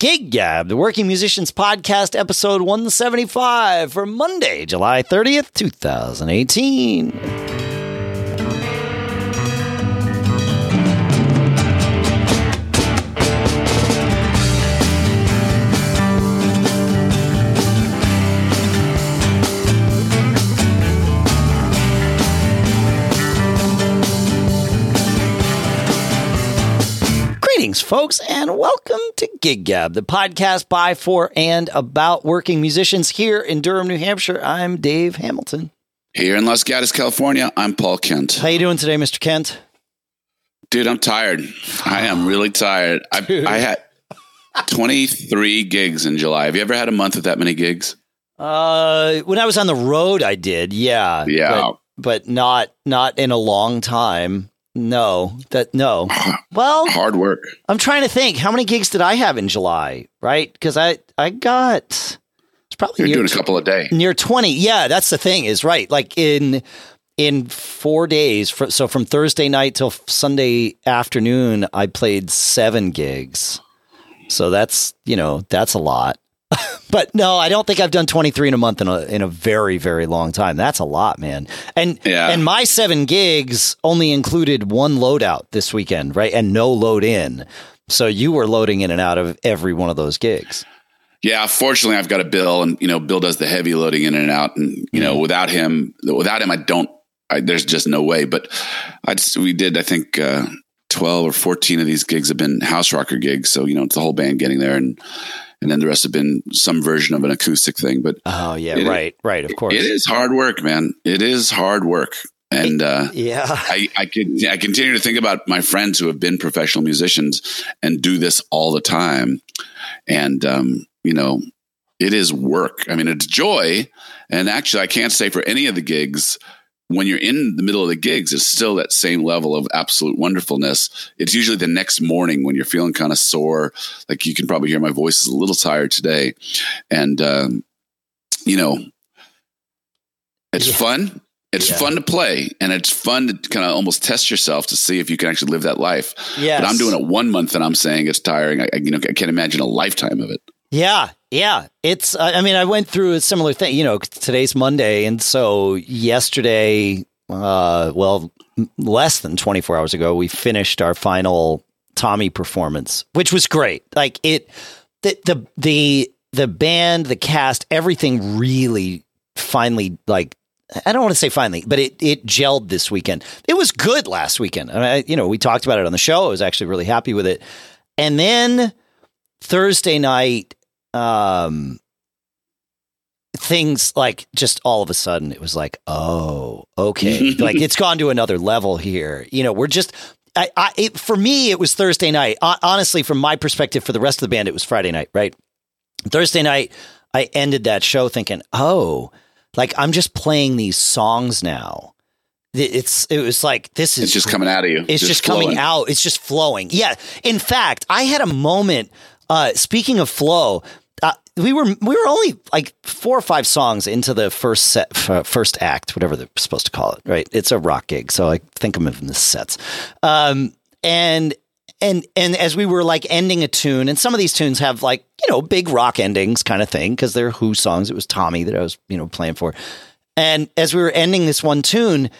Gig Gab, the Working Musicians Podcast, episode 175 for Monday, July 30th, 2018. Greetings, folks, and welcome to Gig Gab, the podcast by, for, and about working musicians here in Durham, New Hampshire. I'm Dave Hamilton. Here in Los Gatos, California, I'm Paul Kent. How you doing today, Mr. Kent? Dude, I'm tired. I am really tired. I, I had 23 gigs in July. Have you ever had a month with that many gigs? Uh, when I was on the road, I did. Yeah, Yeah. but, but not not in a long time. No, that no. Well, Hard work. I'm trying to think. How many gigs did I have in July? Right, because I I got it's probably You're near doing a couple a day. near 20 yeah that's the thing is right like in in four days fr so from thursday night till sunday afternoon i played seven gigs so that's you know that's a lot but no i don't think i've done 23 in a month in a in a very very long time that's a lot man and Yeah. and my seven gigs only included one loadout this weekend right and no load in so you were loading in and out of every one of those gigs Yeah, fortunately, I've got a Bill, and you know, Bill does the heavy loading in and out, and you know, without him, without him, I don't. I, there's just no way. But I just we did. I think uh, twelve or fourteen of these gigs have been house rocker gigs, so you know, it's the whole band getting there, and and then the rest have been some version of an acoustic thing. But oh yeah It- right right of course it is hard work, man. It is hard work, and. uh yeah I, I can I continue to think about my friends who have been professional musicians and do this all the time, and um, you know, it is work. I mean, it's joy, and actually, I can't say for any of the gigs. When you're in the middle of the gigs, it's still that same level of absolute wonderfulness. It's usually the next morning when you're feeling kind of sore, like you can probably hear my voice is a little tired today, and um, you know, it's Yeah. fun. It's Yeah. fun to play, and it's fun to kind of almost test yourself to see if you can actually live that life. Yes. But I'm doing it one month, and I'm saying it's tiring. I, I- you know, I can't imagine a lifetime of it. Yeah, yeah. It's. I mean, I went through a similar thing. You know, today's Monday, and so yesterday, uh, well, less than 24 hours ago, we finished our final Tommy performance, which was great. Like it, the the the the band, the cast, everything really finally like. I don't want to say finally, but it it gelled this weekend. It was good last weekend. I, you know, we talked about it on the show. I was actually really happy with it. And then Thursday night, um, things like just all of a sudden it was like, oh, okay, like it's gone to another level here. You know, we're just. I, I it, for me, it was Thursday night. Hon- Honestly, from my perspective, for the rest of the band, it was Friday night. Right, Thursday night, I ended that show thinking, oh, like I'm just playing these songs now. It- It's it was like this is It's just coming out of you. it's just, coming out. It's just flowing. Yeah. In fact, I had a moment. Uh, speaking of flow, uh, we were we were only like four or five songs into the first set, f- first act, whatever they're supposed to call it. Right? It's a rock gig, so I think of them in the sets. Um, and and and as we were like ending a tune, and some of these tunes have like you know big rock endings kind of thing because they're Who songs. It was Tommy that I was you know playing for, and as we were ending this one tune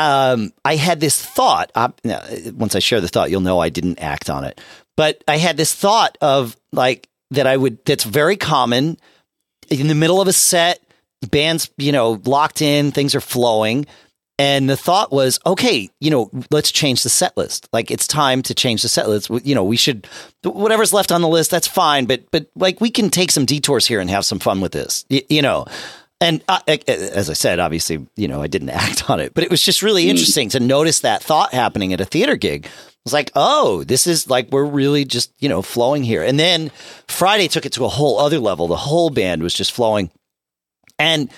um, I had this thought. Uh, now, once I share the thought, you'll know I didn't act on it. But I had this thought of like that I would. That's very common in the middle of a set. Bands, you know, locked in, things are flowing. And the thought was, okay, you know, let's change the set list. Like it's time to change the set list. You know, we should whatever's left on the list, that's fine. But but like we can take some detours here and have some fun with this. Y- you know, and uh, as I said, obviously, you know, I didn't act on it, but it was just really interesting to notice that thought happening at a theater gig. I was like, oh, this is like we're really just you know flowing here. And then Friday took it to a whole other level. The whole band was just flowing, and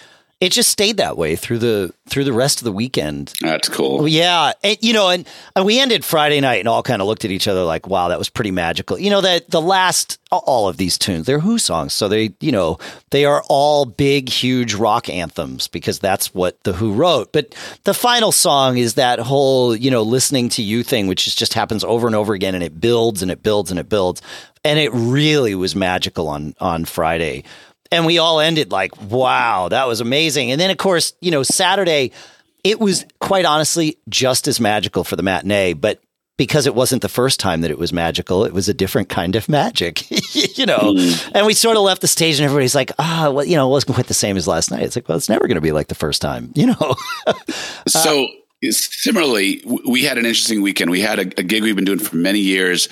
it just stayed that way through the through the rest of the weekend. That's cool. Yeah, and, you know, and, and we ended Friday night and all kind of looked at each other like, "Wow, that was pretty magical." You know that the last all of these tunes, they're Who songs, so they, you know, they are all big, huge rock anthems because that's what the Who wrote. But the final song is that whole, you know, listening to you thing, which is, just happens over and over again, and it builds and it builds and it builds. and it really was magical on on Friday. And we all ended like, wow, that was amazing. And then of course, you know, Saturday, it was quite honestly just as magical for the matinee, but because it wasn't the first time that it was magical, it was a different kind of magic, you know. Mm. And we sort of left the stage, and everybody's like, "Ah, oh, well, you know, it wasn't quite the same as last night." It's like, well, it's never going to be like the first time, you know. so similarly, we had an interesting weekend. We had a, a, gig we've been doing for many years.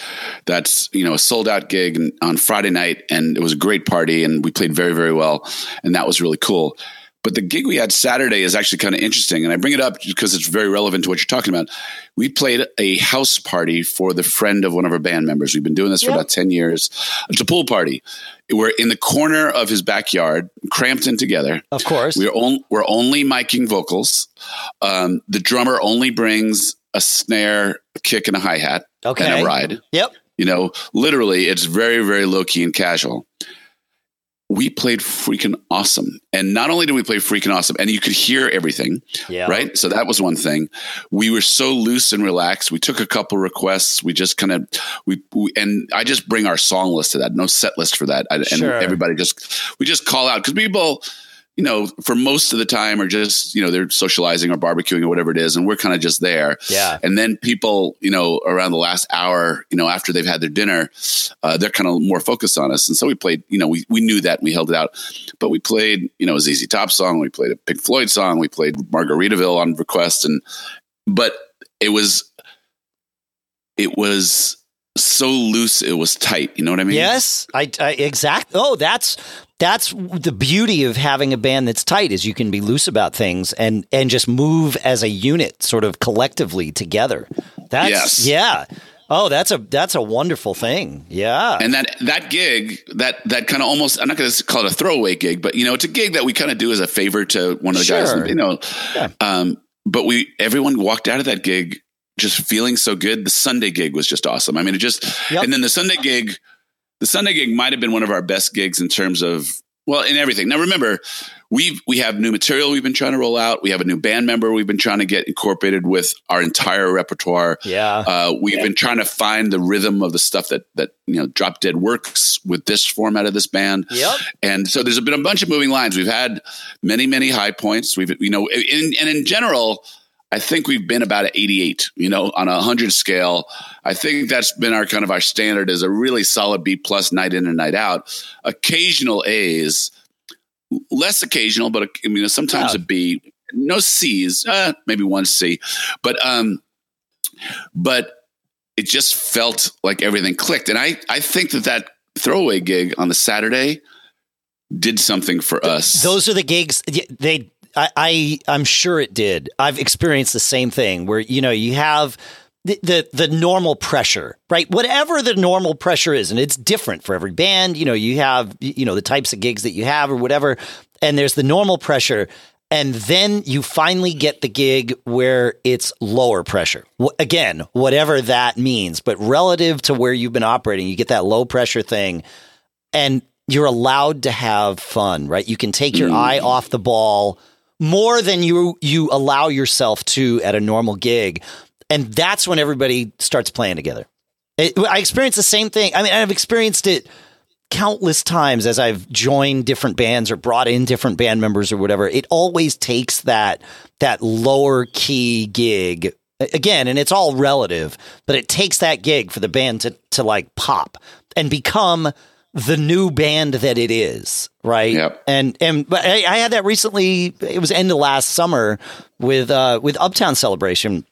That's you know a sold out gig on Friday night, and it was a great party, and we played very very well, and that was really cool. But the gig we had Saturday is actually kind of interesting. And I bring it up because it's very relevant to what you're talking about. We played a house party for the friend of one of our band members. We've been doing this yep. for about 10 years. It's a pool party. We're in the corner of his backyard, cramped in together. Of course. We're, on, we're only miking vocals. Um, the drummer only brings a snare, a kick, and a hi hat. Okay. And a ride. Yep. You know, literally, it's very, very low key and casual we played freaking awesome. And not only did we play freaking awesome, and you could hear everything, yeah. right? So that was one thing. We were so loose and relaxed. We took a couple requests. We just kind of we, we, and I just bring our song list to that. No set list for that. I, and sure. everybody just we just call out because people you know, for most of the time are just, you know, they're socializing or barbecuing or whatever it is. And we're kind of just there. Yeah. And then people, you know, around the last hour, you know, after they've had their dinner, uh, they're kind of more focused on us. And so we played, you know, we, we knew that and we held it out, but we played, you know, a ZZ Top song. We played a Pink Floyd song. We played Margaritaville on request. And, but it was, it was, so loose it was tight you know what i mean yes i, I exact oh that's that's the beauty of having a band that's tight is you can be loose about things and and just move as a unit sort of collectively together that's yes. yeah Oh, that's a that's a wonderful thing. Yeah. And that that gig, that that kind of almost I'm not going to call it a throwaway gig, but you know, it's a gig that we kind of do as a favor to one of the sure. guys, you know. Yeah. Um, but we everyone walked out of that gig just feeling so good. The Sunday gig was just awesome. I mean, it just yep. and then the Sunday gig the Sunday gig might have been one of our best gigs in terms of well, in everything. Now remember, we we have new material we've been trying to roll out. We have a new band member we've been trying to get incorporated with our entire repertoire. Yeah, uh, we've yeah. been trying to find the rhythm of the stuff that that you know Drop Dead works with this format of this band. Yep. And so there's been a bunch of moving lines. We've had many many high points. We've you know in, and in general I think we've been about at 88, you know, on a 100 scale. I think that's been our kind of our standard is a really solid B plus night in and night out. Occasional A's, less occasional, but I mean, sometimes yeah. a B. No C's, uh, maybe one C, but um, but it just felt like everything clicked, and I I think that that throwaway gig on the Saturday did something for us. Those are the gigs they I, I I'm sure it did. I've experienced the same thing where you know you have the, the, the normal pressure, right? Whatever the normal pressure is, and it's different for every band. You know, you have you know the types of gigs that you have or whatever, and there's the normal pressure, and then you finally get the gig where it's lower pressure. Again, whatever that means, but relative to where you've been operating, you get that low pressure thing, and you're allowed to have fun, right? You can take your mm. eye off the ball more than you you allow yourself to at a normal gig, and that's when everybody starts playing together. It, I experienced the same thing. I mean, I've experienced it countless times as I've joined different bands or brought in different band members or whatever. It always takes that that lower key gig again, and it's all relative, but it takes that gig for the band to to like pop and become the new band that it is, right? Yep. And and but I, I, had that recently. It was end of last summer with uh with Uptown Celebration.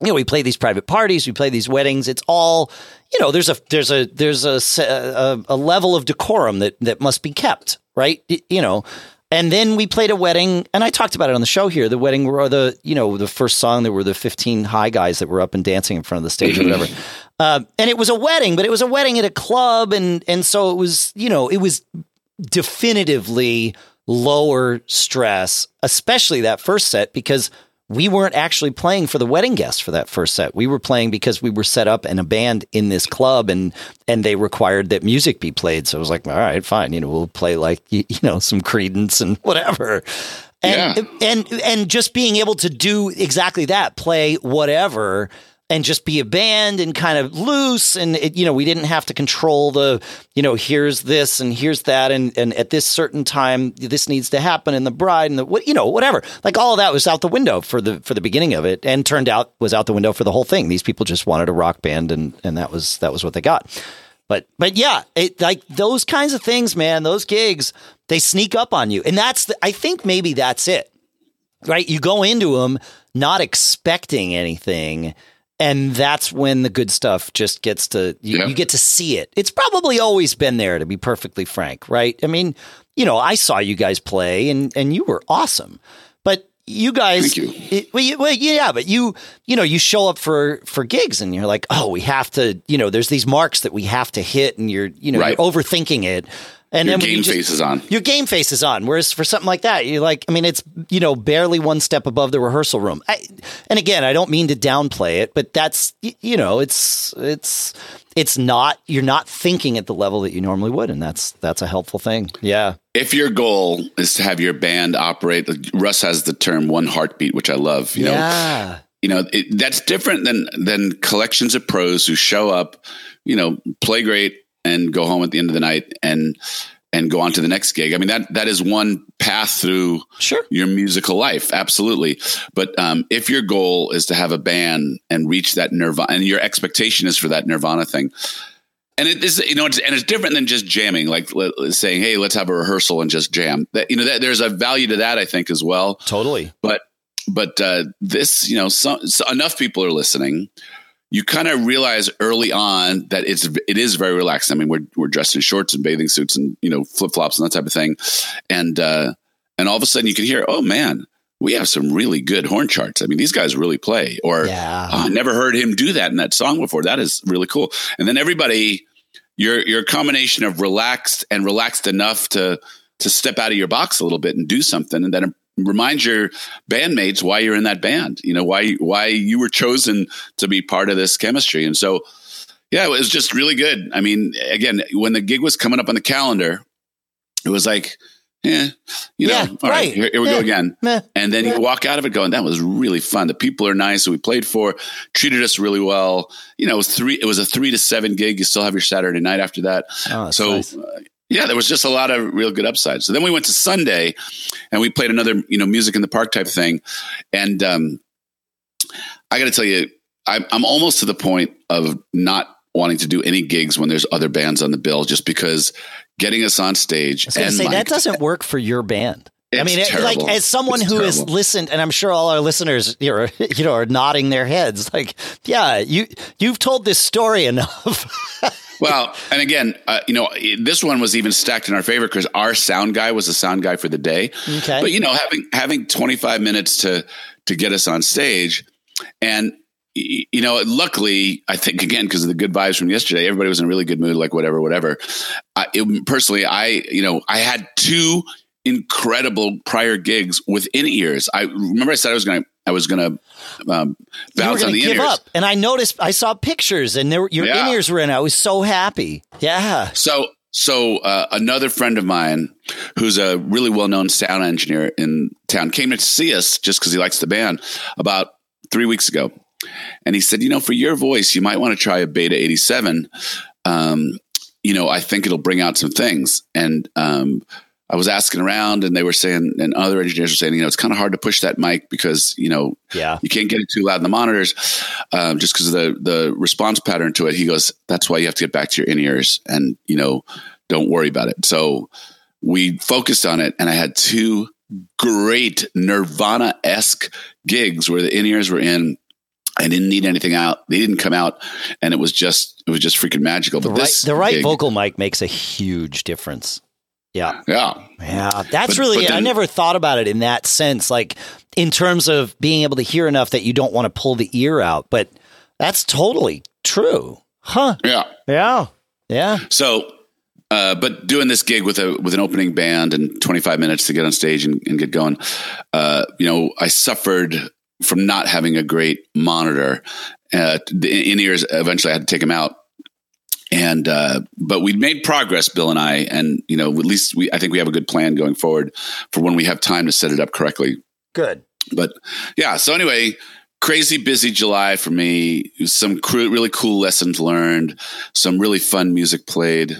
You know, we play these private parties, we play these weddings. It's all you know. There's a there's a there's a a, a level of decorum that that must be kept, right? You know. And then we played a wedding, and I talked about it on the show here. The wedding were the, you know, the first song. There were the 15 high guys that were up and dancing in front of the stage or whatever. Uh, and it was a wedding, but it was a wedding at a club, and and so it was, you know, it was definitively lower stress, especially that first set because we weren't actually playing for the wedding guests for that first set. We were playing because we were set up in a band in this club and and they required that music be played. So I was like, all right, fine, you know, we'll play like you, you know, some Creedence and whatever. And, yeah. and and just being able to do exactly that, play whatever and just be a band and kind of loose. And, it, you know, we didn't have to control the, you know, here's this and here's that. And, and at this certain time, this needs to happen. And the bride and the, what, you know, whatever. Like all of that was out the window for the, for the beginning of it and turned out was out the window for the whole thing. These people just wanted a rock band and, and that was, that was what they got. But, but yeah, it, like those kinds of things, man, those gigs, they sneak up on you. And that's, the, I think maybe that's it, right? You go into them not expecting anything and that's when the good stuff just gets to you, yeah. you, get to see it. It's probably always been there, to be perfectly frank, right? I mean, you know, I saw you guys play, and and you were awesome, but you guys, you. It, well, you, well, yeah, but you, you know, you show up for for gigs, and you're like, oh, we have to, you know, there's these marks that we have to hit, and you're, you know, right. you're overthinking it. And your then game just, face is on. Your game face is on. Whereas for something like that, you're like, I mean, it's you know barely one step above the rehearsal room. I, and again, I don't mean to downplay it, but that's you know, it's it's it's not you're not thinking at the level that you normally would, and that's that's a helpful thing. Yeah. If your goal is to have your band operate, uh, Russ has the term "one heartbeat," which I love. You yeah. Know, you know it, that's different than than collections of pros who show up, you know, play great and go home at the end of the night and and go on to the next gig. I mean that that is one path through sure. your musical life, absolutely. But um, if your goal is to have a band and reach that nirvana, and your expectation is for that nirvana thing, and it is you know, it's, and it's different than just jamming, like saying, "Hey, let's have a rehearsal and just jam." That you know, that, there's a value to that, I think, as well. Totally. But but uh, this, you know, so, so enough people are listening you kind of realize early on that it's it is very relaxed. I mean, we're we're dressed in shorts and bathing suits and you know flip flops and that type of thing, and uh, and all of a sudden you can hear, oh man, we have some really good horn charts. I mean, these guys really play. Or yeah. oh, I never heard him do that in that song before. That is really cool. And then everybody, your your combination of relaxed and relaxed enough to to step out of your box a little bit and do something, and then remind your bandmates why you're in that band. You know why why you were chosen to be part of this chemistry. And so, yeah, it was just really good. I mean, again, when the gig was coming up on the calendar, it was like, yeah, you know, yeah, all right, right, here, here we yeah. go again. And then you walk out of it going, that was really fun. The people are nice who we played for, treated us really well. You know, it was three. It was a three to seven gig. You still have your Saturday night after that. Oh, so nice. uh, yeah, there was just a lot of real good upside. So then we went to Sunday, and we played another, you know, music in the park type thing. And um, I got to tell you, I'm, I'm almost to the point of not wanting to do any gigs when there's other bands on the bill, just because getting us on stage I and say, that doesn't work for your band. I mean, like as someone it's who has listened, and I'm sure all our listeners, you know, you know, are nodding their heads, like, yeah, you you've told this story enough. well, and again, uh, you know, this one was even stacked in our favor because our sound guy was the sound guy for the day. Okay, but you know, having having 25 minutes to to get us on stage, and you know, luckily, I think again because of the good vibes from yesterday, everybody was in a really good mood. Like whatever, whatever. I, it, personally, I you know, I had two incredible prior gigs with in ears. I remember I said I was going to I was going to um, bounce on the give in-ears. up, and I noticed I saw pictures, and there your Yeah. ears were in. I was so happy. Yeah, So so uh, another friend of mine who's a really well-known sound engineer in town came to see us just because he likes the band about three weeks ago. And he said, you know, for your voice, you might want to try a Beta 87. Um, you know, I think it'll bring out some things. And um, I was asking around and they were saying, and other engineers were saying, you know, it's kind of hard to push that mic because, you know, yeah. you can't get it too loud in the monitors um, just because of the, the response pattern to it. He goes, that's why you have to get back to your in ears and, you know, don't worry about it. So we focused on it and I had two great Nirvana esque gigs where the in ears were in. I didn't need anything out. They didn't come out, and it was just it was just freaking magical. The But right, this the right gig- vocal mic makes a huge difference. Yeah. yeah, Yeah, that's But- really. but I never thought about it in that sense, like in terms of being able to hear enough that you don't want to pull the ear out. But that's totally true, huh? yeah. Yeah, yeah. So, uh, but doing this gig with a with an opening band and 25 minutes to get on stage and, and get going, uh, you know, I suffered from not having a great monitor. Uh, the in ears eventually I had to take them out. And uh, but we made progress, Bill and I, and you know at least we I think we have a good plan going forward for when we have time to set it up correctly. Good. But yeah, so anyway, crazy busy July for me. Some cr- really cool lessons learned, some really fun music played,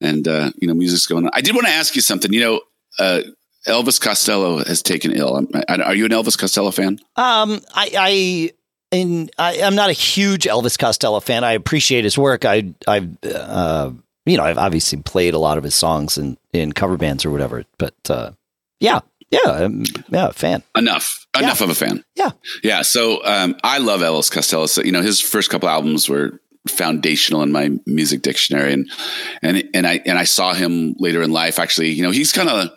and uh, you know, music's going on. I did want to ask you something. You know, uh, Elvis Costello has taken ill. Are you an Elvis Costello fan? Um, I, I and I, am not a huge Elvis Costello fan. I appreciate his work. I, I, uh, you know, I've obviously played a lot of his songs in in cover bands or whatever. But uh, yeah, yeah, um, yeah, fan. Enough, enough yeah. of a fan. Yeah, yeah. So um, I love Elvis Costello. So you know, his first couple albums were foundational in my music dictionary. And and and I and I saw him later in life actually you know he's kind of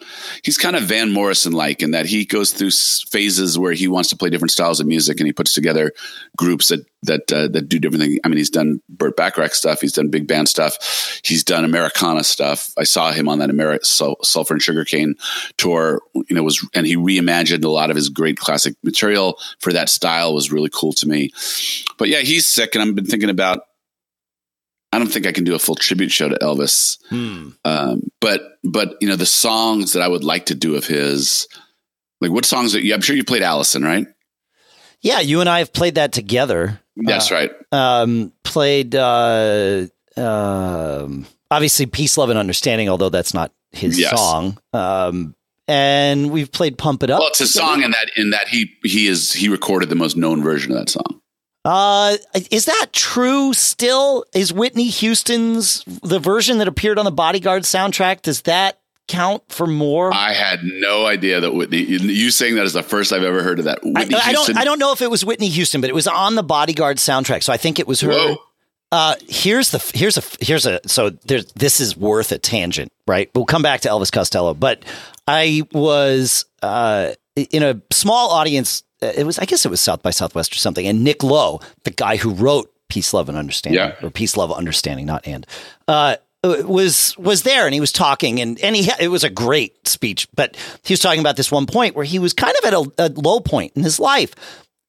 he's kind of Van Morrison like in that he goes through phases where he wants to play different styles of music and he puts together groups that that uh, that do different things I mean he's done Burt Bacharach stuff he's done big band stuff he's done Americana stuff. I saw him on that Ameri- Sulfur and Sugarcane tour you know was and he reimagined a lot of his great classic material for that style was really cool to me. But yeah he's sick and I've been thinking about I don't think I can do a full tribute show to Elvis. Hmm. Um, but but you know the songs that I would like to do of his, like what songs? That you, I'm sure you played Alison, right? Yeah, you and I have played that together. That's uh, right. Um, played uh, um, obviously "Peace, Love, and Understanding," although that's not his yes. song. Um, and we've played "Pump It Up." Well, it's a song in that in that he he is he recorded the most known version of that song. Uh, is that true still? Is Whitney Houston's the version that appeared on the Bodyguard soundtrack? Does that count for more? I had no idea that Whitney. You saying that is the first I've ever heard of that. Whitney I, I don't. I don't know if it was Whitney Houston, but it was on the Bodyguard soundtrack, so I think it was her. Whoa. Uh, here's the here's a here's a so there's this is worth a tangent, right? We'll come back to Elvis Costello, but I was uh, in a small audience it was I guess it was South by Southwest or something. And Nick Lowe, the guy who wrote Peace, Love, and Understanding, yeah. or Peace, Love, Understanding, not and, uh, was was there and he was talking and and he it was a great speech, but he was talking about this one point where he was kind of at a, a low point in his life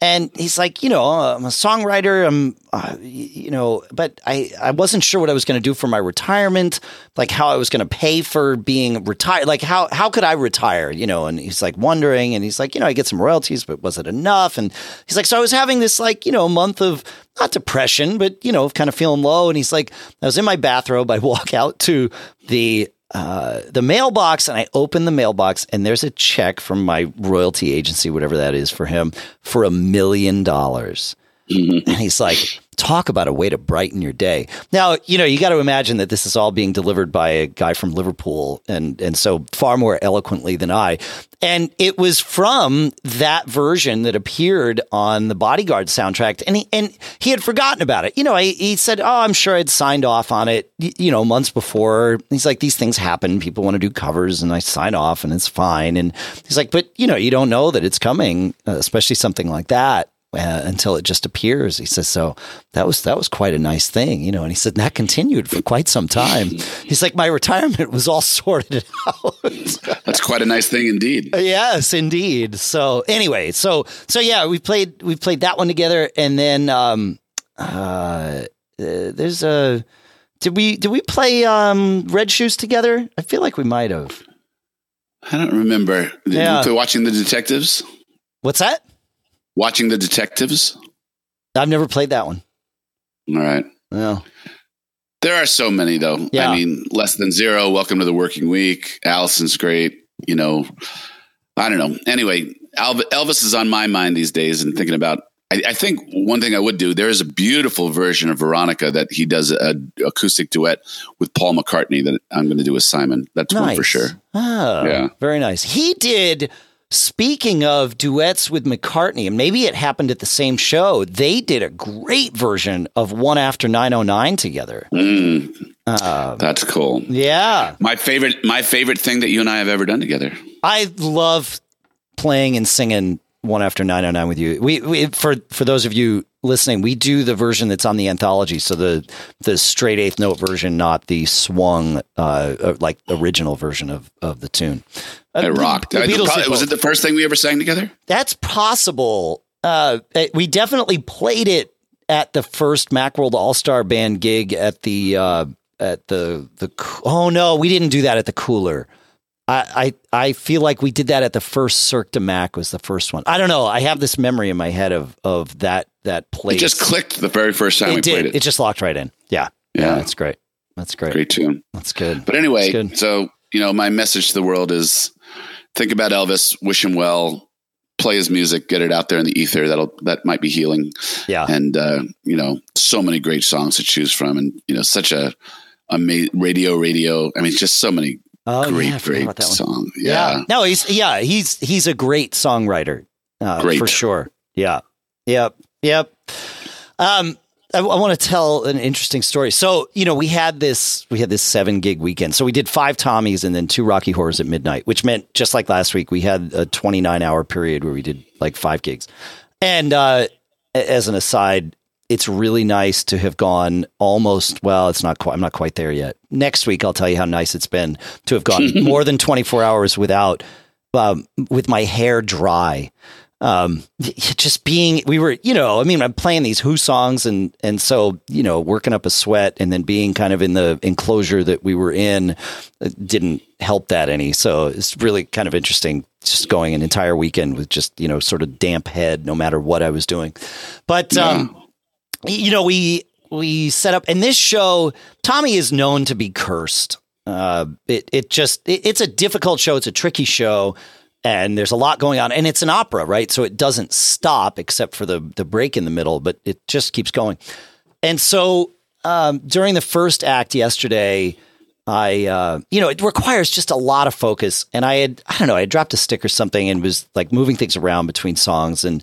and he's like, you know, I'm a songwriter. I'm, uh, you know, but I, I wasn't sure what I was going to do for my retirement, like how I was going to pay for being retired. Like how, how could I retire, you know? And he's like wondering, and he's like, you know, I get some royalties, but was it enough? And he's like, so I was having this like, you know, month of not depression, but, you know, kind of feeling low. And he's like, I was in my bathrobe. I walk out to the the mailbox and I open the mailbox and there's a check from my royalty agency, whatever that is for him, for a million dollars. Mm-hmm. And he's like, talk about a way to brighten your day. Now, you know, you got to imagine that this is all being delivered by a guy from Liverpool and and so far more eloquently than I. And it was from that version that appeared on the Bodyguard soundtrack and he and he had forgotten about it. You know, he, he said, "Oh, I'm sure I'd signed off on it, you know, months before." He's like, "These things happen. People want to do covers and I sign off and it's fine." And he's like, "But, you know, you don't know that it's coming, uh, especially something like that." Uh, until it just appears. He says, so that was that was quite a nice thing, you know. And he said that continued for quite some time. He's like, my retirement was all sorted out. That's quite a nice thing indeed. Yes, indeed. So anyway, so so yeah, we played we played that one together, and then um, uh, uh, there's a. Did we did we play um, Red Shoes together? I feel like we might have. I don't remember. Did yeah. watching the detectives? What's that? Watching the detectives? I've never played that one. All right. Well, there are so many though. Yeah. I mean, less than zero. Welcome to the working week. Alison's great. You know, I don't know. Anyway, Elvis is on my mind these days, and thinking about. I, I think one thing I would do. There is a beautiful version of Veronica that he does a, a acoustic duet with Paul McCartney that I'm going to do with Simon. That's nice. one for sure. Oh, yeah, very nice. He did Speaking of duets with McCartney, and maybe it happened at the same show, they did a great version of One After 909 together. Mm, uh, that's cool. Yeah. My favorite my favorite thing that you and I have ever done together. I love playing and singing One After 909 with you. We, we for for those of you listening, we do the version that's on the anthology, so the the straight eighth note version, not the swung uh, uh like original version of of the tune. Uh, it rocked. The, the probably, was it the first thing we ever sang together? That's possible. Uh, we definitely played it at the first Macworld All Star Band gig at the uh, at the the. Oh no, we didn't do that at the Cooler. I, I I feel like we did that at the first Cirque de Mac was the first one. I don't know. I have this memory in my head of of that that place. It just clicked the very first time it we did. played it. It just locked right in. Yeah. Yeah. That's great. That's great. Great tune. That's good. But anyway, good. so you know, my message to the world is: think about Elvis, wish him well, play his music, get it out there in the ether. That'll that might be healing. Yeah. And uh, you know, so many great songs to choose from, and you know, such a ama- radio, radio. I mean, just so many Oh, great, yeah, great about that one. songs. Yeah. No, he's yeah, he's he's a great songwriter. Uh, Great. for sure. Yeah. Yep. Yep. Um I, I want to tell an interesting story. So, you know, we had this we had this 7 gig weekend. So we did 5 Tommies and then 2 Rocky Horrors at midnight, which meant just like last week we had a 29 hour period where we did like 5 gigs. And uh as an aside, it's really nice to have gone almost well it's not quite i'm not quite there yet. Next week i'll tell you how nice it's been to have gone more than 24 hours without um, with my hair dry. Um, just being we were you know i mean i'm playing these who songs and and so you know working up a sweat and then being kind of in the enclosure that we were in uh, didn't help that any. So it's really kind of interesting just going an entire weekend with just you know sort of damp head no matter what i was doing. But um you know we we set up and this show tommy is known to be cursed uh it it just it, it's a difficult show it's a tricky show and there's a lot going on and it's an opera right so it doesn't stop except for the the break in the middle but it just keeps going and so um during the first act yesterday I, uh, you know, it requires just a lot of focus. And I had, I don't know, I dropped a stick or something and was like moving things around between songs and,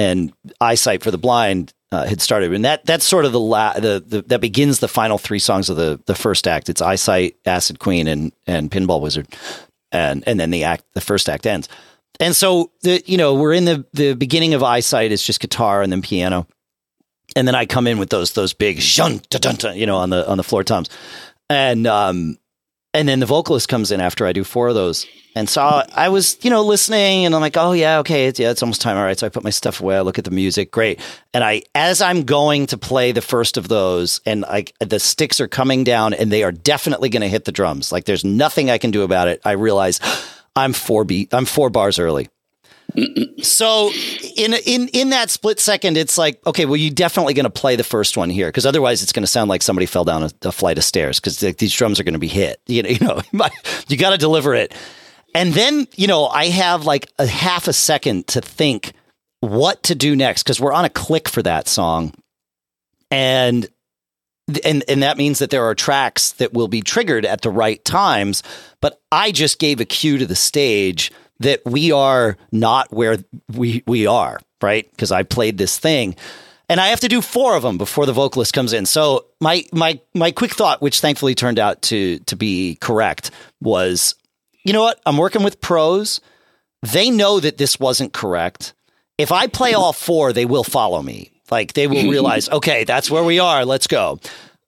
and eyesight for the blind uh, had started. And that, that's sort of the, la- the, the, that begins the final three songs of the, the first act. It's eyesight, acid queen and, and pinball wizard. And, and then the act, the first act ends. And so the, you know, we're in the, the beginning of eyesight. It's just guitar and then piano. And then I come in with those, those big, you know, on the, on the floor toms and um and then the vocalist comes in after I do four of those. And so I was, you know, listening and I'm like, oh yeah, okay, it's, yeah, it's almost time. All right. So I put my stuff away. I look at the music. Great. And I, as I'm going to play the first of those and like the sticks are coming down and they are definitely going to hit the drums. Like there's nothing I can do about it. I realize I'm four beat, I'm four bars early. So in in in that split second, it's like, okay, well, you're definitely going to play the first one here because otherwise, it's going to sound like somebody fell down a, a flight of stairs because these drums are going to be hit. You know, you know, you got to deliver it. And then you know, I have like a half a second to think what to do next because we're on a click for that song, and and and that means that there are tracks that will be triggered at the right times. But I just gave a cue to the stage that we are not where we we are, right? Because I played this thing. And I have to do four of them before the vocalist comes in. So my my my quick thought, which thankfully turned out to to be correct, was, you know what? I'm working with pros. They know that this wasn't correct. If I play all four, they will follow me. Like they will realize, okay, that's where we are. Let's go.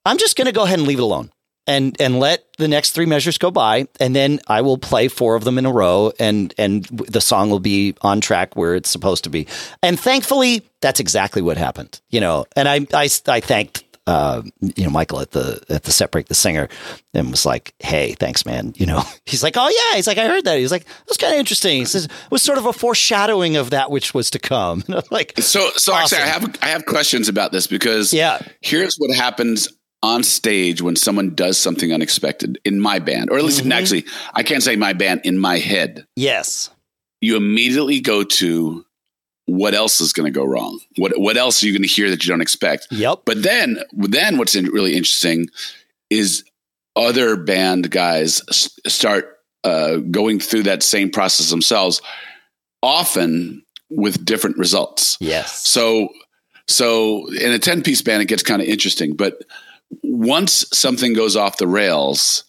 I'm just going to go ahead and leave it alone and and let the next three measures go by and then I will play four of them in a row and and the song will be on track where it's supposed to be. And thankfully that's exactly what happened. You know, and I I I thanked uh, you know, Michael at the at the set break, the singer, and was like, "Hey, thanks, man." You know, he's like, "Oh yeah," he's like, "I heard that." He's like, "That's kind of interesting." He says, "It was sort of a foreshadowing of that which was to come." And I'm like, So, so Awesome. actually, I have I have questions about this because Yeah. here's what happens on stage when someone does something unexpected in my band, or at least Mhm. actually, I can't say my band in my head. "Yes, You immediately go to what else is going to go wrong? What what else are you going to hear that you don't expect? yep, But then, then what's in- really interesting is other band guys s- start uh, going through that same process themselves, often with different results. yes, So, so in a ten piece band, it gets kind of interesting. But once something goes off the rails,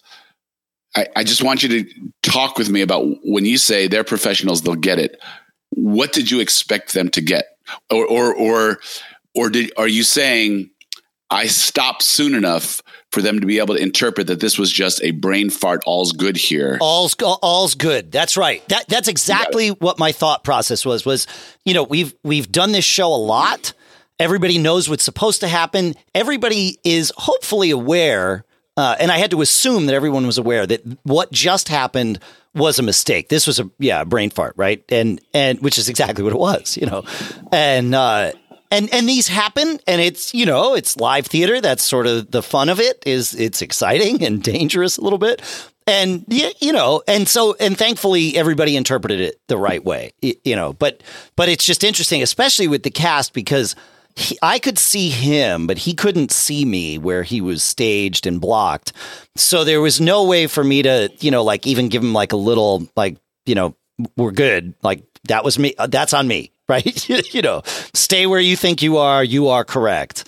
I, I just want you to talk with me about when you say they're professionals, they'll get it. What did you expect them to get, or or or or did are you saying I stopped soon enough for them to be able to interpret that this was just a brain fart? All's good here. all's all's good. That's right. That that's exactly what my thought process was. Was you know we've we've done this show a lot. Everybody knows what's supposed to happen. Everybody is hopefully aware uh, and I had to assume that everyone was aware that what just happened was a mistake. This was a yeah a brain fart, right? And and which is exactly what it was, you know, and. uh and and these happen and it's you know it's live theater that's sort of the fun of it is it's exciting and dangerous a little bit and you know and so and thankfully everybody interpreted it the right way you know but but it's just interesting especially with the cast because he, I could see him, but he couldn't see me where he was staged and blocked. So there was no way for me to, you know, like even give him like a little, like, you know, we're good. Like that was me. That's on me, right? you know, stay where you think you are. You are correct.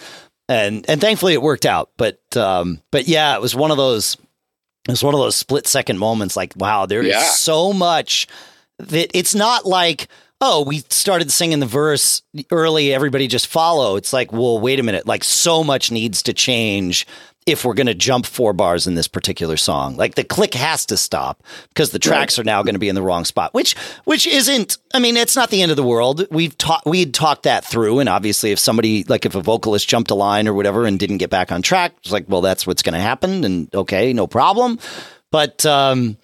And and thankfully it worked out. But um, but yeah, it was one of those it's one of those split second moments like, wow, there yeah. is so much that it's not like, oh, we started singing the verse early, everybody just follow. It's like, well, wait a minute, like so much needs to change if we're going to jump four bars in this particular song. Like the click has to stop because the tracks are now going to be in the wrong spot, which which isn't I mean, it's not the end of the world. We've talked we'd talked that through and obviously if somebody like if a vocalist jumped a line or whatever and didn't get back on track, it's like, well, that's what's going to happen and okay, no problem. But um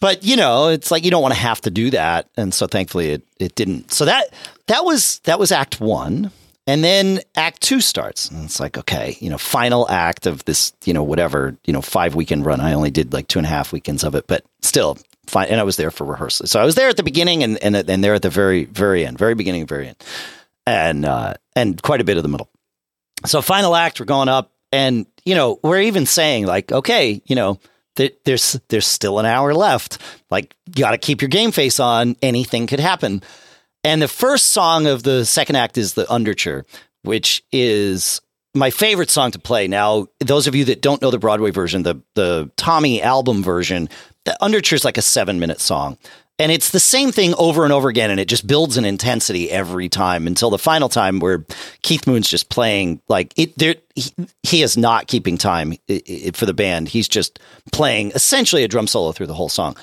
but you know, it's like you don't want to have to do that and so thankfully it it didn't. So that that was that was act 1. And then act two starts. And it's like, okay, you know, final act of this, you know, whatever, you know, five weekend run. I only did like two and a half weekends of it, but still fine. And I was there for rehearsal. So I was there at the beginning and, and, and there at the very, very end, very beginning, very end. And, uh, and quite a bit of the middle. So final act, we're going up and, you know, we're even saying like, okay, you know, there's, there's still an hour left. Like you got to keep your game face on. Anything could happen. And the first song of the second act is the Underture, which is my favorite song to play. Now, those of you that don't know the Broadway version, the the Tommy album version, the Underture is like a seven minute song. And it's the same thing over and over again, and it just builds an intensity every time until the final time where Keith Moon's just playing like it. There, he, he is not keeping time for the band. He's just playing essentially a drum solo through the whole song.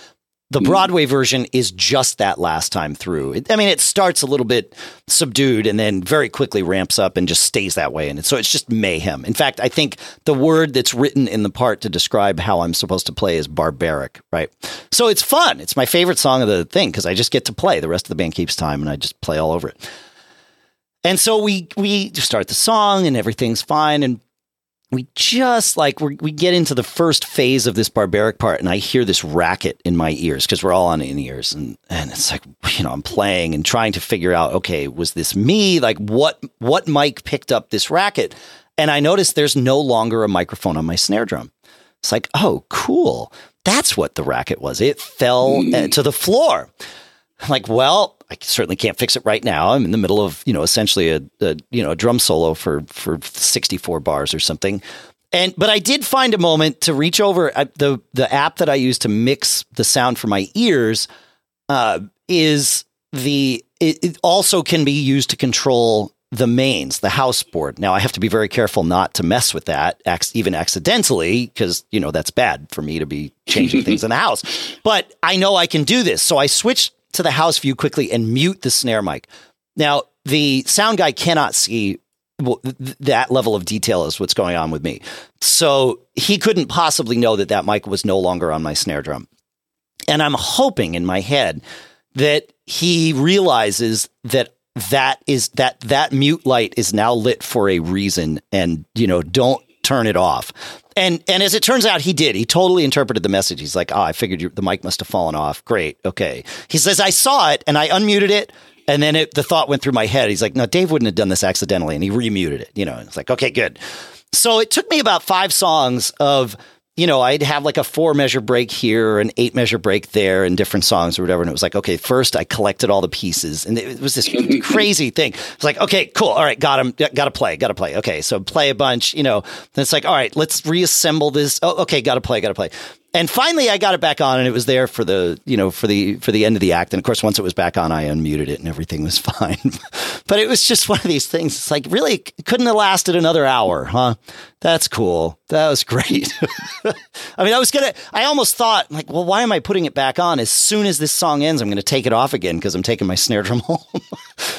The hmm. Broadway version is just that last time through. It, I mean, it starts a little bit subdued and then very quickly ramps up and just stays that way. And so it's just mayhem. In fact, I think the word that's written in the part to describe how I'm supposed to play is barbaric, right? So it's fun. It's my favorite song of the thing because I just get to play. The rest of the band keeps time and I just play all over it. And so we we start the song and everything's fine. And we just like we get into the first phase of this barbaric part and i hear this racket in my ears because we're all on in ears and and it's like you know i'm playing and trying to figure out okay was this me? Like what what mic picked up this racket? And i notice there's no longer a microphone on my snare drum. It's like oh cool. That's what the racket was. It fell mm. to the floor I'm like well I certainly can't fix it right now. I'm in the middle of, you know, essentially a, a, you know, a drum solo for for 64 bars or something. And but I did find a moment to reach over I, the the app that I use to mix the sound for my ears uh, is the it, it also can be used to control the mains, the house board. Now I have to be very careful not to mess with that, even accidentally, because you know that's bad for me to be changing things in the house. But I know I can do this, so I switched to the house view quickly and mute the snare mic. Now, the sound guy cannot see that level of detail is what's going on with me. So he couldn't possibly know that that mic was no longer on my snare drum. And I'm hoping in my head that he realizes that that is that that mute light is now lit for a reason and you know don't turn it off and and as it turns out, he did. He totally interpreted the message. He's like, "Oh, I figured you, the mic must have fallen off. Great, okay." He says, "I saw it and I unmuted it." And then it, the thought went through my head. He's like, no, Dave wouldn't have done this accidentally. And he remuted it, you know, it's like, okay, good. So it took me about five songs of you know, I'd have like a four measure break here, an eight measure break there, in different songs or whatever. And it was like, okay, first I collected all the pieces, and it was this crazy thing. It's like, okay, cool, all right, got him, got to play, got to play. Okay, so play a bunch, you know. Then it's like, all right, let's reassemble this. Oh, okay, got to play, got to play. And finally, I got it back on, and it was there for the you know for the for the end of the act. And of course, once it was back on, I unmuted it, and everything was fine. but it was just one of these things. It's like really couldn't have lasted another hour, huh? That's cool. That was great. I mean, I was gonna. I almost thought like, well, why am I putting it back on? As soon as this song ends, I'm going to take it off again because I'm taking my snare drum home.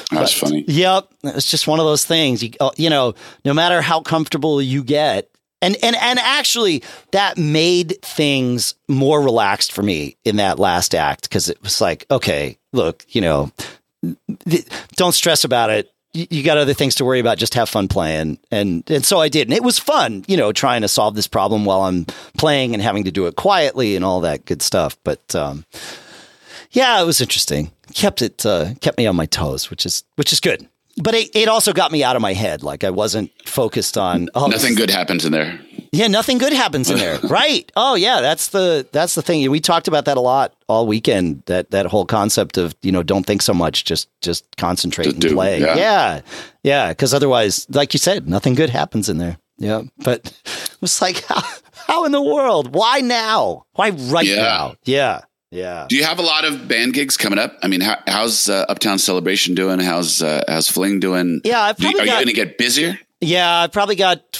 That's funny. Yep, it's just one of those things. You, uh, you know, no matter how comfortable you get, And and and actually, that made things more relaxed for me in that last act because it was like, okay, look, you know, th- don't stress about it. You, you got other things to worry about. Just have fun playing, and and so I did, and it was fun, you know, trying to solve this problem while I'm playing and having to do it quietly and all that good stuff. But um, yeah, it was interesting. kept it uh, kept me on my toes, which is which is good but it, it also got me out of my head. Like I wasn't focused on oh, nothing good happens in there. Yeah, nothing good happens in there. right. Oh yeah, that's the that's the thing. We talked about that a lot all weekend. That that whole concept of, you know, don't think so much, just just concentrate just and do, play. Yeah. Yeah. Because otherwise, like you said, nothing good happens in there. Yeah. But it was like how, how in the world? Why now? Why right yeah. now? Yeah. Yeah. Do you have a lot of band gigs coming up? I mean, how, how's uh, Uptown Celebration doing? How's uh, how's Fling doing? Yeah, I've probably you, are got, you going to get busier? Yeah, I probably got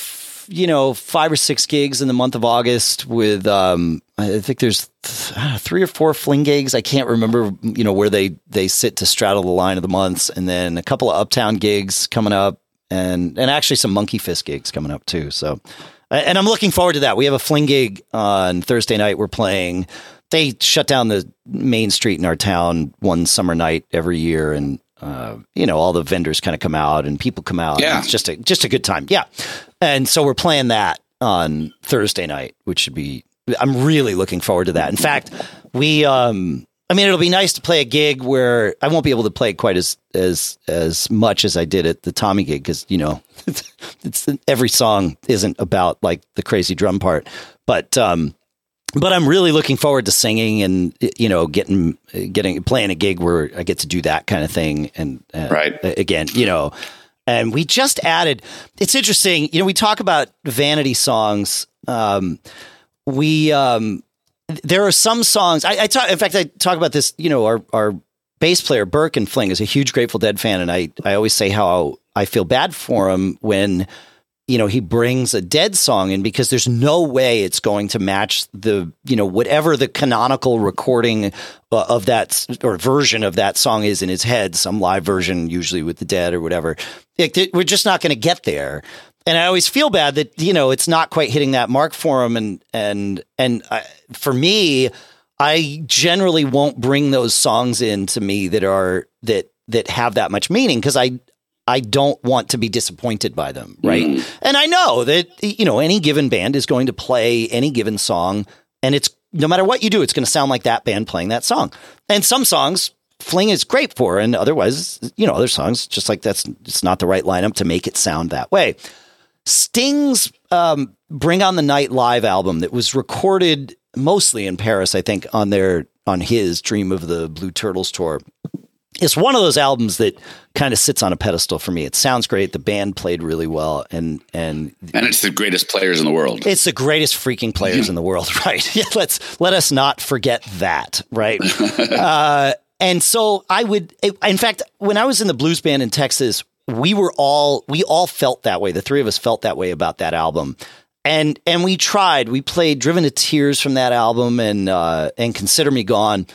you know five or six gigs in the month of August with um, I think there's th- three or four Fling gigs. I can't remember you know where they they sit to straddle the line of the months, and then a couple of Uptown gigs coming up, and and actually some Monkey Fist gigs coming up too. So, and I'm looking forward to that. We have a Fling gig on Thursday night. We're playing they shut down the main street in our town one summer night every year, and uh, you know all the vendors kind of come out and people come out. Yeah, it's just a just a good time. Yeah, and so we're playing that on Thursday night, which should be. I'm really looking forward to that. In fact, we. Um, I mean, it'll be nice to play a gig where I won't be able to play quite as as as much as I did at the Tommy gig because you know, it's, it's every song isn't about like the crazy drum part, but um, but I'm really looking forward to singing and you know getting getting playing a gig where I get to do that kind of thing and uh, right. again you know. And we just added it's interesting you know we talk about vanity songs um, we um, there are some songs I, I talk in fact I talk about this you know our our bass player Burke and Fling is a huge Grateful Dead fan and I I always say how I feel bad for him when you know, he brings a dead song in because there's no way it's going to match the, you know, whatever the canonical recording uh, of that or version of that song is in his head, some live version, usually with the dead or whatever. We're just not going to get there. And I always feel bad that, you know, it's not quite hitting that mark for him. And, and, and I, for me, I generally won't bring those songs in to me that are, that, that have that much meaning because I, I don't want to be disappointed by them, right? Mm. And I know that you know any given band is going to play any given song and it's no matter what you do it's going to sound like that band playing that song. And some songs Fling is great for and otherwise, you know, other songs just like that's it's not the right lineup to make it sound that way. Sting's um, Bring on the Night live album that was recorded mostly in Paris, I think, on their on his Dream of the Blue Turtles tour it's one of those albums that kind of sits on a pedestal for me. It sounds great. The band played really well, and and and it's the greatest players in the world. It's the greatest freaking players in the world, right? Yeah, let's let us not forget that, right? uh, and so I would, in fact, when I was in the blues band in Texas, we were all we all felt that way. The three of us felt that way about that album. And and we tried. We played "Driven to Tears" from that album, and uh, and "Consider Me Gone,"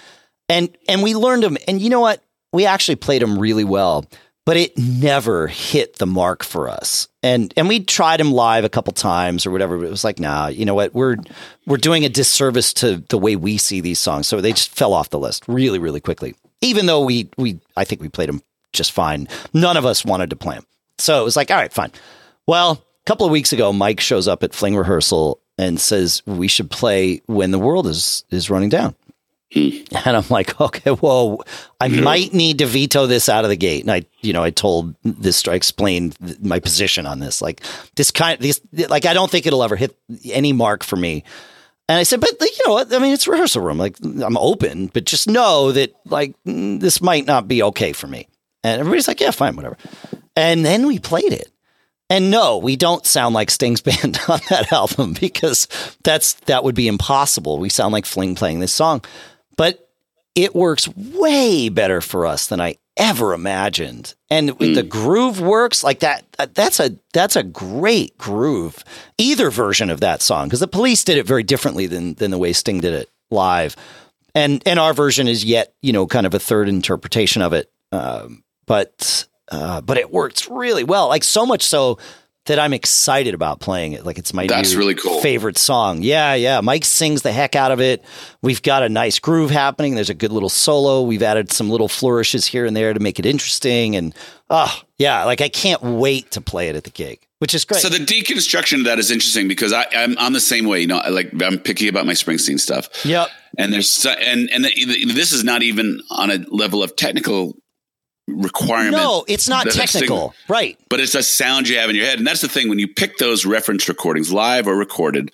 and and we learned them. And you know what? We actually played them really well, but it never hit the mark for us. And and we tried them live a couple times or whatever. But it was like, nah, you know what? We're we're doing a disservice to the way we see these songs. So they just fell off the list really, really quickly. Even though we we I think we played them just fine. None of us wanted to play them. So it was like, all right, fine. Well, a couple of weeks ago, Mike shows up at Fling rehearsal and says we should play when the world is is running down. And I'm like, okay, well, I mm-hmm. might need to veto this out of the gate. And I, you know, I told this, I explained my position on this. Like this kind, this, like I don't think it'll ever hit any mark for me. And I said, but you know what? I mean, it's rehearsal room. Like I'm open, but just know that like this might not be okay for me. And everybody's like, yeah, fine, whatever. And then we played it. And no, we don't sound like Sting's band on that album because that's that would be impossible. We sound like Fling playing this song but it works way better for us than I ever imagined. And mm. the groove works like that. That's a that's a great groove. Either version of that song because the Police did it very differently than than the way Sting did it live, and and our version is yet you know kind of a third interpretation of it. Um, but uh, but it works really well. Like so much so that I'm excited about playing it. Like it's my That's really cool. favorite song. Yeah, yeah. Mike sings the heck out of it. We've got a nice groove happening. There's a good little solo. We've added some little flourishes here and there to make it interesting. And oh yeah, like I can't wait to play it at the gig, which is great. So the deconstruction of that is interesting because I, I'm on the same way. You know, like I'm picky about my Springsteen stuff. Yep. And there's and and the, this is not even on a level of technical requirement. No, it's not technical. Right. but it's a sound you have in your head. And that's the thing when you pick those reference recordings, live or recorded,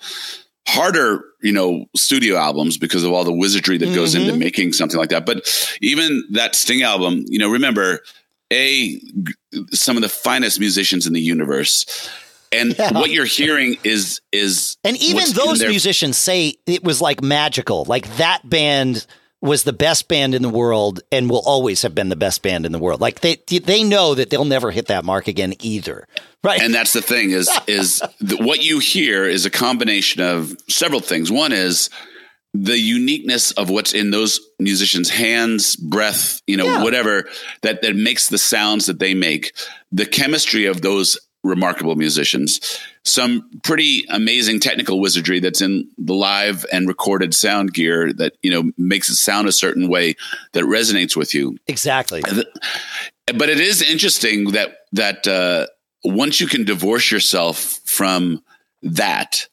harder, you know, studio albums because of all the wizardry that goes into Mm-hmm. making something like that. But even that Sting album, you know, remember, A, some of the finest musicians in the universe. And Yeah. what you're hearing is is And even those musicians say it was like magical. Like that band was the best band in the world and will always have been the best band in the world. Like they they know that they'll never hit that mark again either. Right. and that's the thing is is what you hear is a combination of several things one is the uniqueness of what's in those musicians hands breath you know Yeah. whatever that that makes the sounds that they make the chemistry of those remarkable musicians some pretty amazing technical wizardry that's in the live and recorded sound gear that you know makes it sound a certain way that resonates with you exactly. but it is interesting that that uh, once you can divorce yourself from that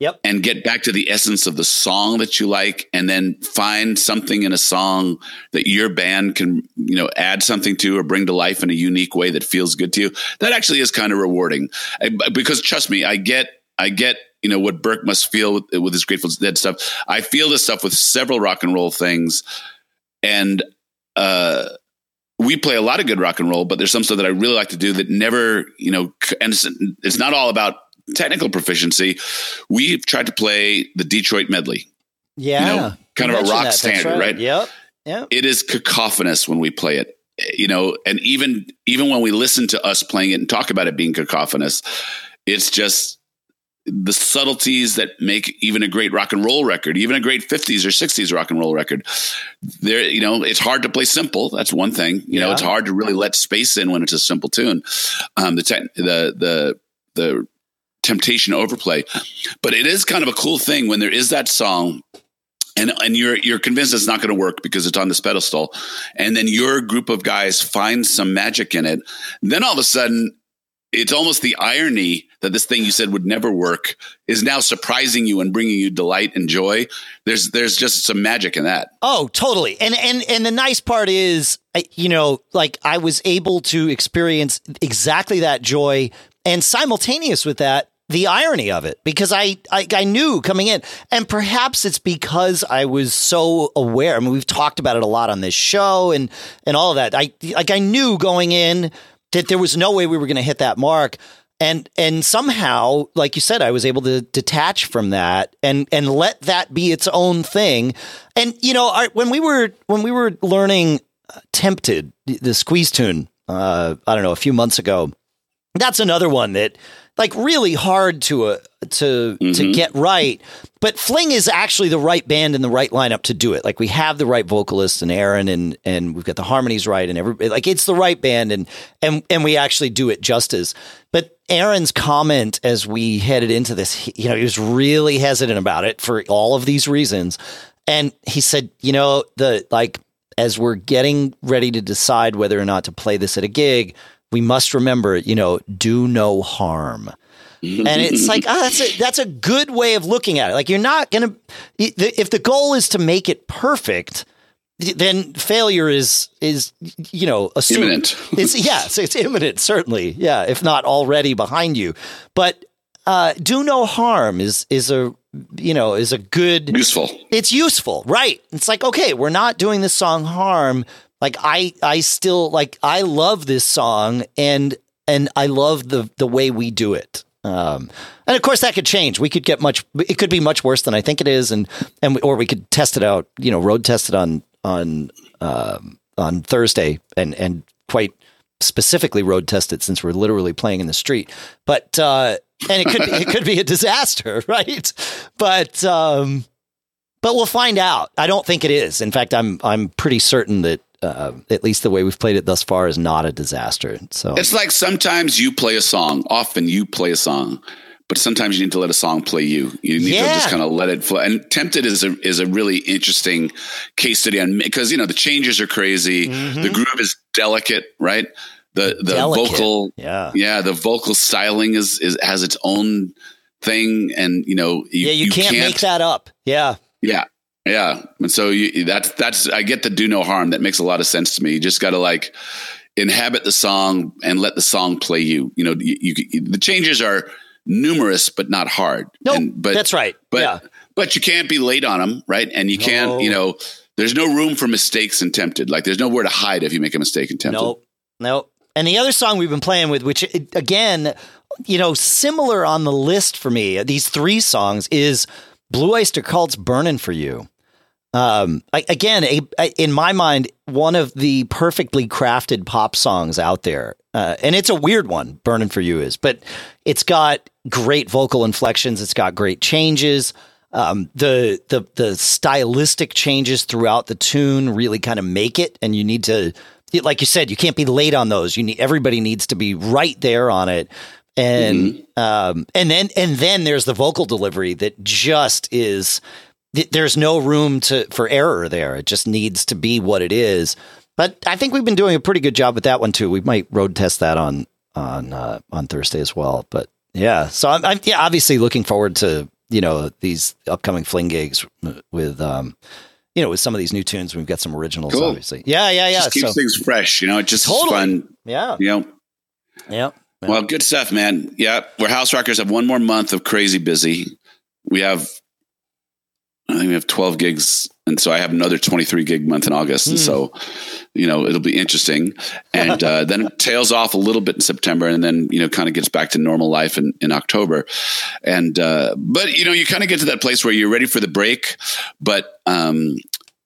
Yep. and get back to the essence of the song that you like and then find something in a song that your band can you know add something to or bring to life in a unique way that feels good to you. That actually is kind of rewarding. I- because trust me i get i get you know what burke must feel with, with his grateful dead stuff. I feel this stuff with several rock and roll things and uh we play a lot of good rock and roll, but there's some stuff that I really like to do that never, you know, and it's, it's not all about technical proficiency. We've tried to play the Detroit medley. Yeah. know, kind You of a rock that. Standard, right? Yep. Yep. It is cacophonous when we play it, you know, and even even when we listen to us playing it and talk about it being cacophonous, it's just the subtleties that make even a great rock and roll record, even a great 50s or 60s rock and roll record. There, you know, it's hard to play simple. That's one thing. You know, it's hard to really let space in when it's a simple tune. Um, the te- the the the temptation overplay, but it is kind of a cool thing when there is that song and and you're you're convinced it's not going to work because it's on this pedestal, and then your group of guys finds some magic in it. Then all of a sudden, it's almost the irony that this thing you said would never work is now surprising you and bringing you delight and joy. There's there's just some magic in that. Oh, totally. And and and the nice part is, you know, like I was able to experience exactly that joy, and simultaneous with that, the irony of it, because I I, I knew coming in, and perhaps it's because I was so aware. I mean, we've talked about it a lot on this show, and and all of that. I like I knew going in that there was no way we were going to hit that mark and and somehow like you said i was able to detach from that and and let that be its own thing and you know when we were when we were learning tempted the squeeze tune uh i don't know a few months ago that's another one that like really hard to uh, to to Mhm. get right but fling is actually the right band and the right lineup to do it. Like we have the right vocalist and aaron and and we've got the harmonies right and every like it's the right band and and and we actually do it justice. But aaron's comment as we headed into this he- you know he was really hesitant about it for all of these reasons. And he said you know the like as we're getting ready to decide whether or not to play this at a gig we must remember you know do no harm and it's like oh, that's a that's a good way of looking at it. Like you're not gonna if the goal is to make it perfect, then failure is is you know assumed. Imminent. it's yes, it's imminent certainly. Yeah, if not already behind you. But uh, do no harm is is a you know is a good Useful. it's useful, right? It's like, okay, we're not doing this song harm. Like I I still like I love this song and and I love the the way we do it. Um, and of course that could change. We could get much it could be much worse than I think it is and and we, or we could test it out, you know, road test it on on um, on Thursday and and quite specifically road test it since we're literally playing in the street. But uh and it could be, it could be a disaster, right? But um but we'll find out. I don't think it is. In fact, I'm I'm pretty certain that uh, at least the way we've played it thus far is not a disaster. So It's like sometimes you play a song. Often you play a song, but sometimes you need to let a song play you. You need Yeah. to just kind of let it flow. And "Tempted" is a is a really interesting case study on because you know the changes are crazy. The groove is delicate, right? The the Mm-hmm. Delicate. vocal, yeah. yeah, the vocal styling is is has its own thing, and you know, you, yeah, you, can't, make that up. Yeah. Yeah. Yeah. And so you, that's, that's, I get the do no harm. That makes a lot of sense to me. You just got to like inhabit the song and let the song play you. You know, you, you the changes are numerous, but not hard. No, And- but that's right. But, yeah. but you can't be late on them. Right. And you can't, No. you know, there's no room for mistakes in tempted. Like there's nowhere to hide if you make a mistake in tempted. Nope. Nope. And the other song we've been playing with, which again, you know, similar on the list for me, these three songs is Blue Oyster Cult's Burning for You. Um, I, again, a, a- in my mind, one of the perfectly crafted pop songs out there. Uh, and it's a weird one, Burning for You is, but it's got great vocal inflections. It's got great changes. Um, the, the, the stylistic changes throughout the tune really kind of make it. And you need to, like you said, you can't be late on those. You need, everybody needs to be right there on it. And, um, and then, and then there's the vocal delivery that just is, there's no room to for error there. It just needs to be what it is. But I think we've been doing a pretty good job with that one too. We might road test that on on uh, on Thursday as well. But yeah, so I'm, I'm yeah obviously looking forward to you know these upcoming fling gigs with um you know with some of these new tunes. We've got some originals, Cool. obviously. Yeah, yeah, yeah. Just keeps So things fresh. You know, it just Totally. fun. yeah, You know, yeah. Well, good stuff, man. Yeah, we're House Rockers have one more month of crazy busy. We have, I think we have 12 gigs. And so I have another 23 gig month in August. And so, you know, it'll be interesting. And uh, then it tails off a little bit in September and then, you know, kind of gets back to normal life in, in October. And, uh, but, you know, you kind of get to that place where you're ready for the break. But, um,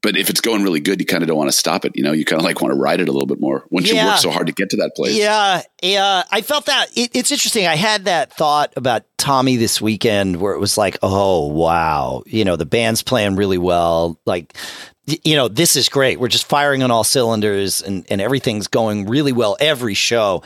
but if it's going really good, you kind of don't want to stop it. You know, you kind of like want to ride it a little bit more once you work so hard to get to that place. Yeah, yeah. I felt that it, it's interesting. I had that thought about Tommy this weekend, where it was like, oh wow, you know, the band's playing really well. Like, you know, this is great. We're just firing on all cylinders, and and everything's going really well every show.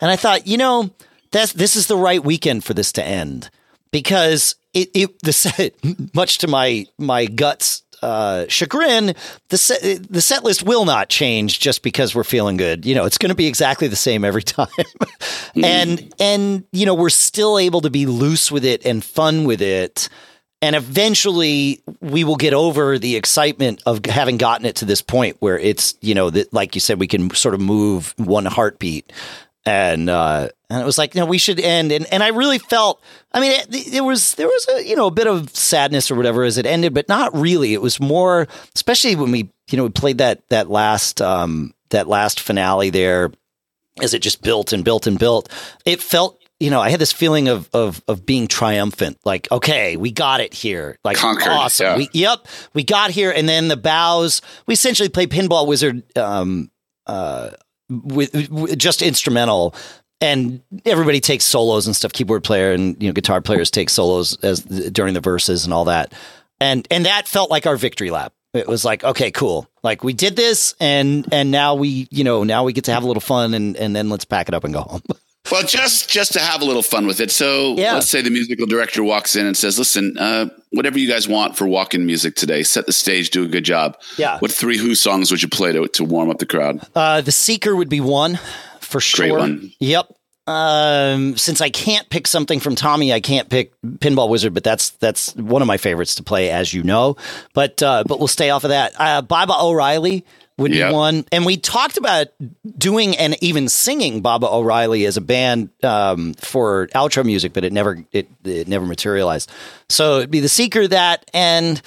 And I thought, you know, that's this is the right weekend for this to end because it, it the much to my my guts uh, chagrin, the set, the set list will not change just because we're feeling good. You know, it's going to be exactly the same every time, and and you know we're still able to be loose with it and fun with it. And eventually, we will get over the excitement of having gotten it to this point where it's, you know, that like you said, we can sort of move one heartbeat and uh, and it was like, you no, we should end. And and I really felt, I mean, it, it was there was a you know a bit of sadness or whatever as it ended, but not really. It was more, especially when we you know we played that that last um that last finale there, as it just built and built and built. It felt. You know, I had this feeling of of of being triumphant. Like, okay, we got it here. Like, Conquered, awesome. yeah. We, yep, we got here. And then the bows. We essentially played Pinball Wizard. Um, uh, with, with just instrumental. And everybody takes solos and stuff keyboard player and you know guitar players take solos as during the verses and all that. And and that felt like our victory lap. It was like okay cool. Like we did this and and now we you know now we get to have a little fun and and then let's pack it up and go home Well, just just to have a little fun with it. So Yeah. let's say the musical director walks in and says, "Listen, uh, whatever you guys want for walk-in music today, set the stage, do a good job." Yeah. What three Who songs would you play to to warm up the crowd? uh the seeker would be one for sure Great one. yep um since i can't pick something from tommy i can't pick pinball wizard but that's that's one of my favorites to play as you know but uh but we'll stay off of that uh baba o'riley would Yeah. be one and we talked about doing and even singing baba o'riley as a band um for outro music but it never it, it never materialized so it'd be the seeker that and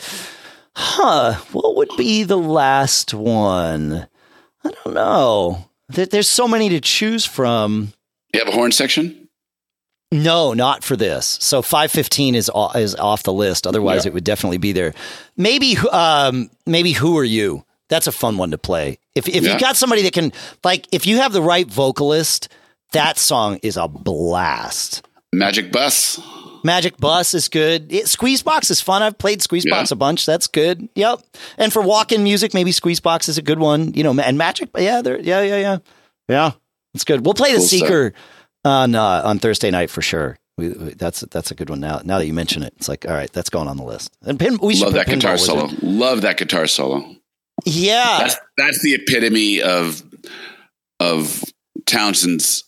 huh what would be the last one i don't know there, there's so many to choose from You have a horn section? no, not for this. So 515 is off, is off the list. Otherwise, Yeah. it would definitely be there. Maybe um maybe who are you? That's a fun one to play. If if Yeah. you got somebody that can like if you have the right vocalist, that song is a blast. Magic Bus. Magic Bus is good. It, Squeezebox is fun. I've played Squeezebox Yeah. a bunch. That's good. Yep. And for walk-in music, maybe Squeezebox is a good one. You know, and Magic. Yeah, they're, yeah, yeah, yeah, yeah. It's good. We'll play the Cool stuff. Seeker on uh, on Thursday night for sure. We, we, that's that's a good one. Now, now that you mention it, it's like all right, that's going on the list. And pin, we should Love put that guitar solo. Wizard. Love that guitar solo. Yeah, That's that's the epitome of of Townshend's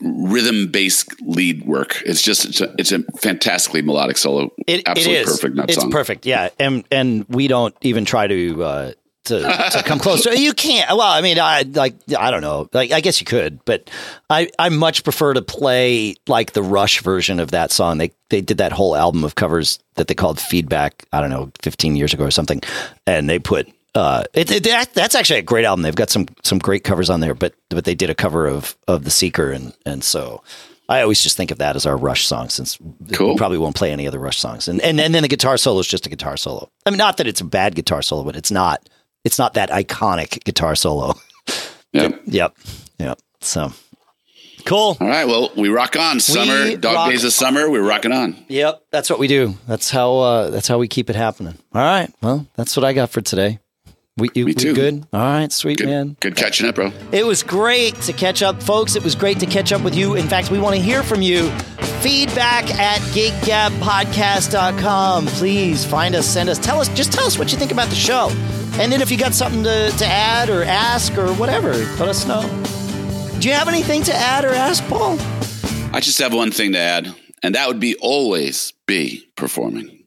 rhythm based lead work. It's just it's a, it's a fantastically melodic solo. It, Absolutely it is. perfect it's song. perfect. Yeah, and and we don't even try to uh, to to come close. to You can't. Well, I mean, I like I don't know. Like I guess you could, but I I much prefer to play like the Rush version of that song. They they did that whole album of covers that they called Feedback. I don't know, fifteen years ago or something, and they put. Uh, it, it, that, that's actually a great album. They've got some some great covers on there, but but they did a cover of of the Seeker, and and so I always just think of that as our Rush song, since Cool. we probably won't play any other Rush songs. And, and and then the guitar solo is just a guitar solo. I mean, not that it's a bad guitar solo, but it's not it's not that iconic guitar solo. Yep. Yep, yep. So cool. All right. Well, we rock on. Summer, We dog rock days of summer. We're rocking on. Yep, that's what we do. That's how uh, that's how we keep it happening. All right. Well, that's what I got for today. We, you, we too. good? All right, sweet Good, man. good catching up, bro. It was great to catch up, folks. It was great to catch up with you. In fact, we want to hear from you. Feedback at giggabpodcast.com. Please find us, send us, tell us, just tell us what you think about the show. And then if you got something to, to add or ask or whatever, let us know. Do you have anything to add or ask, Paul? I just have one thing to add, and that would be always be performing.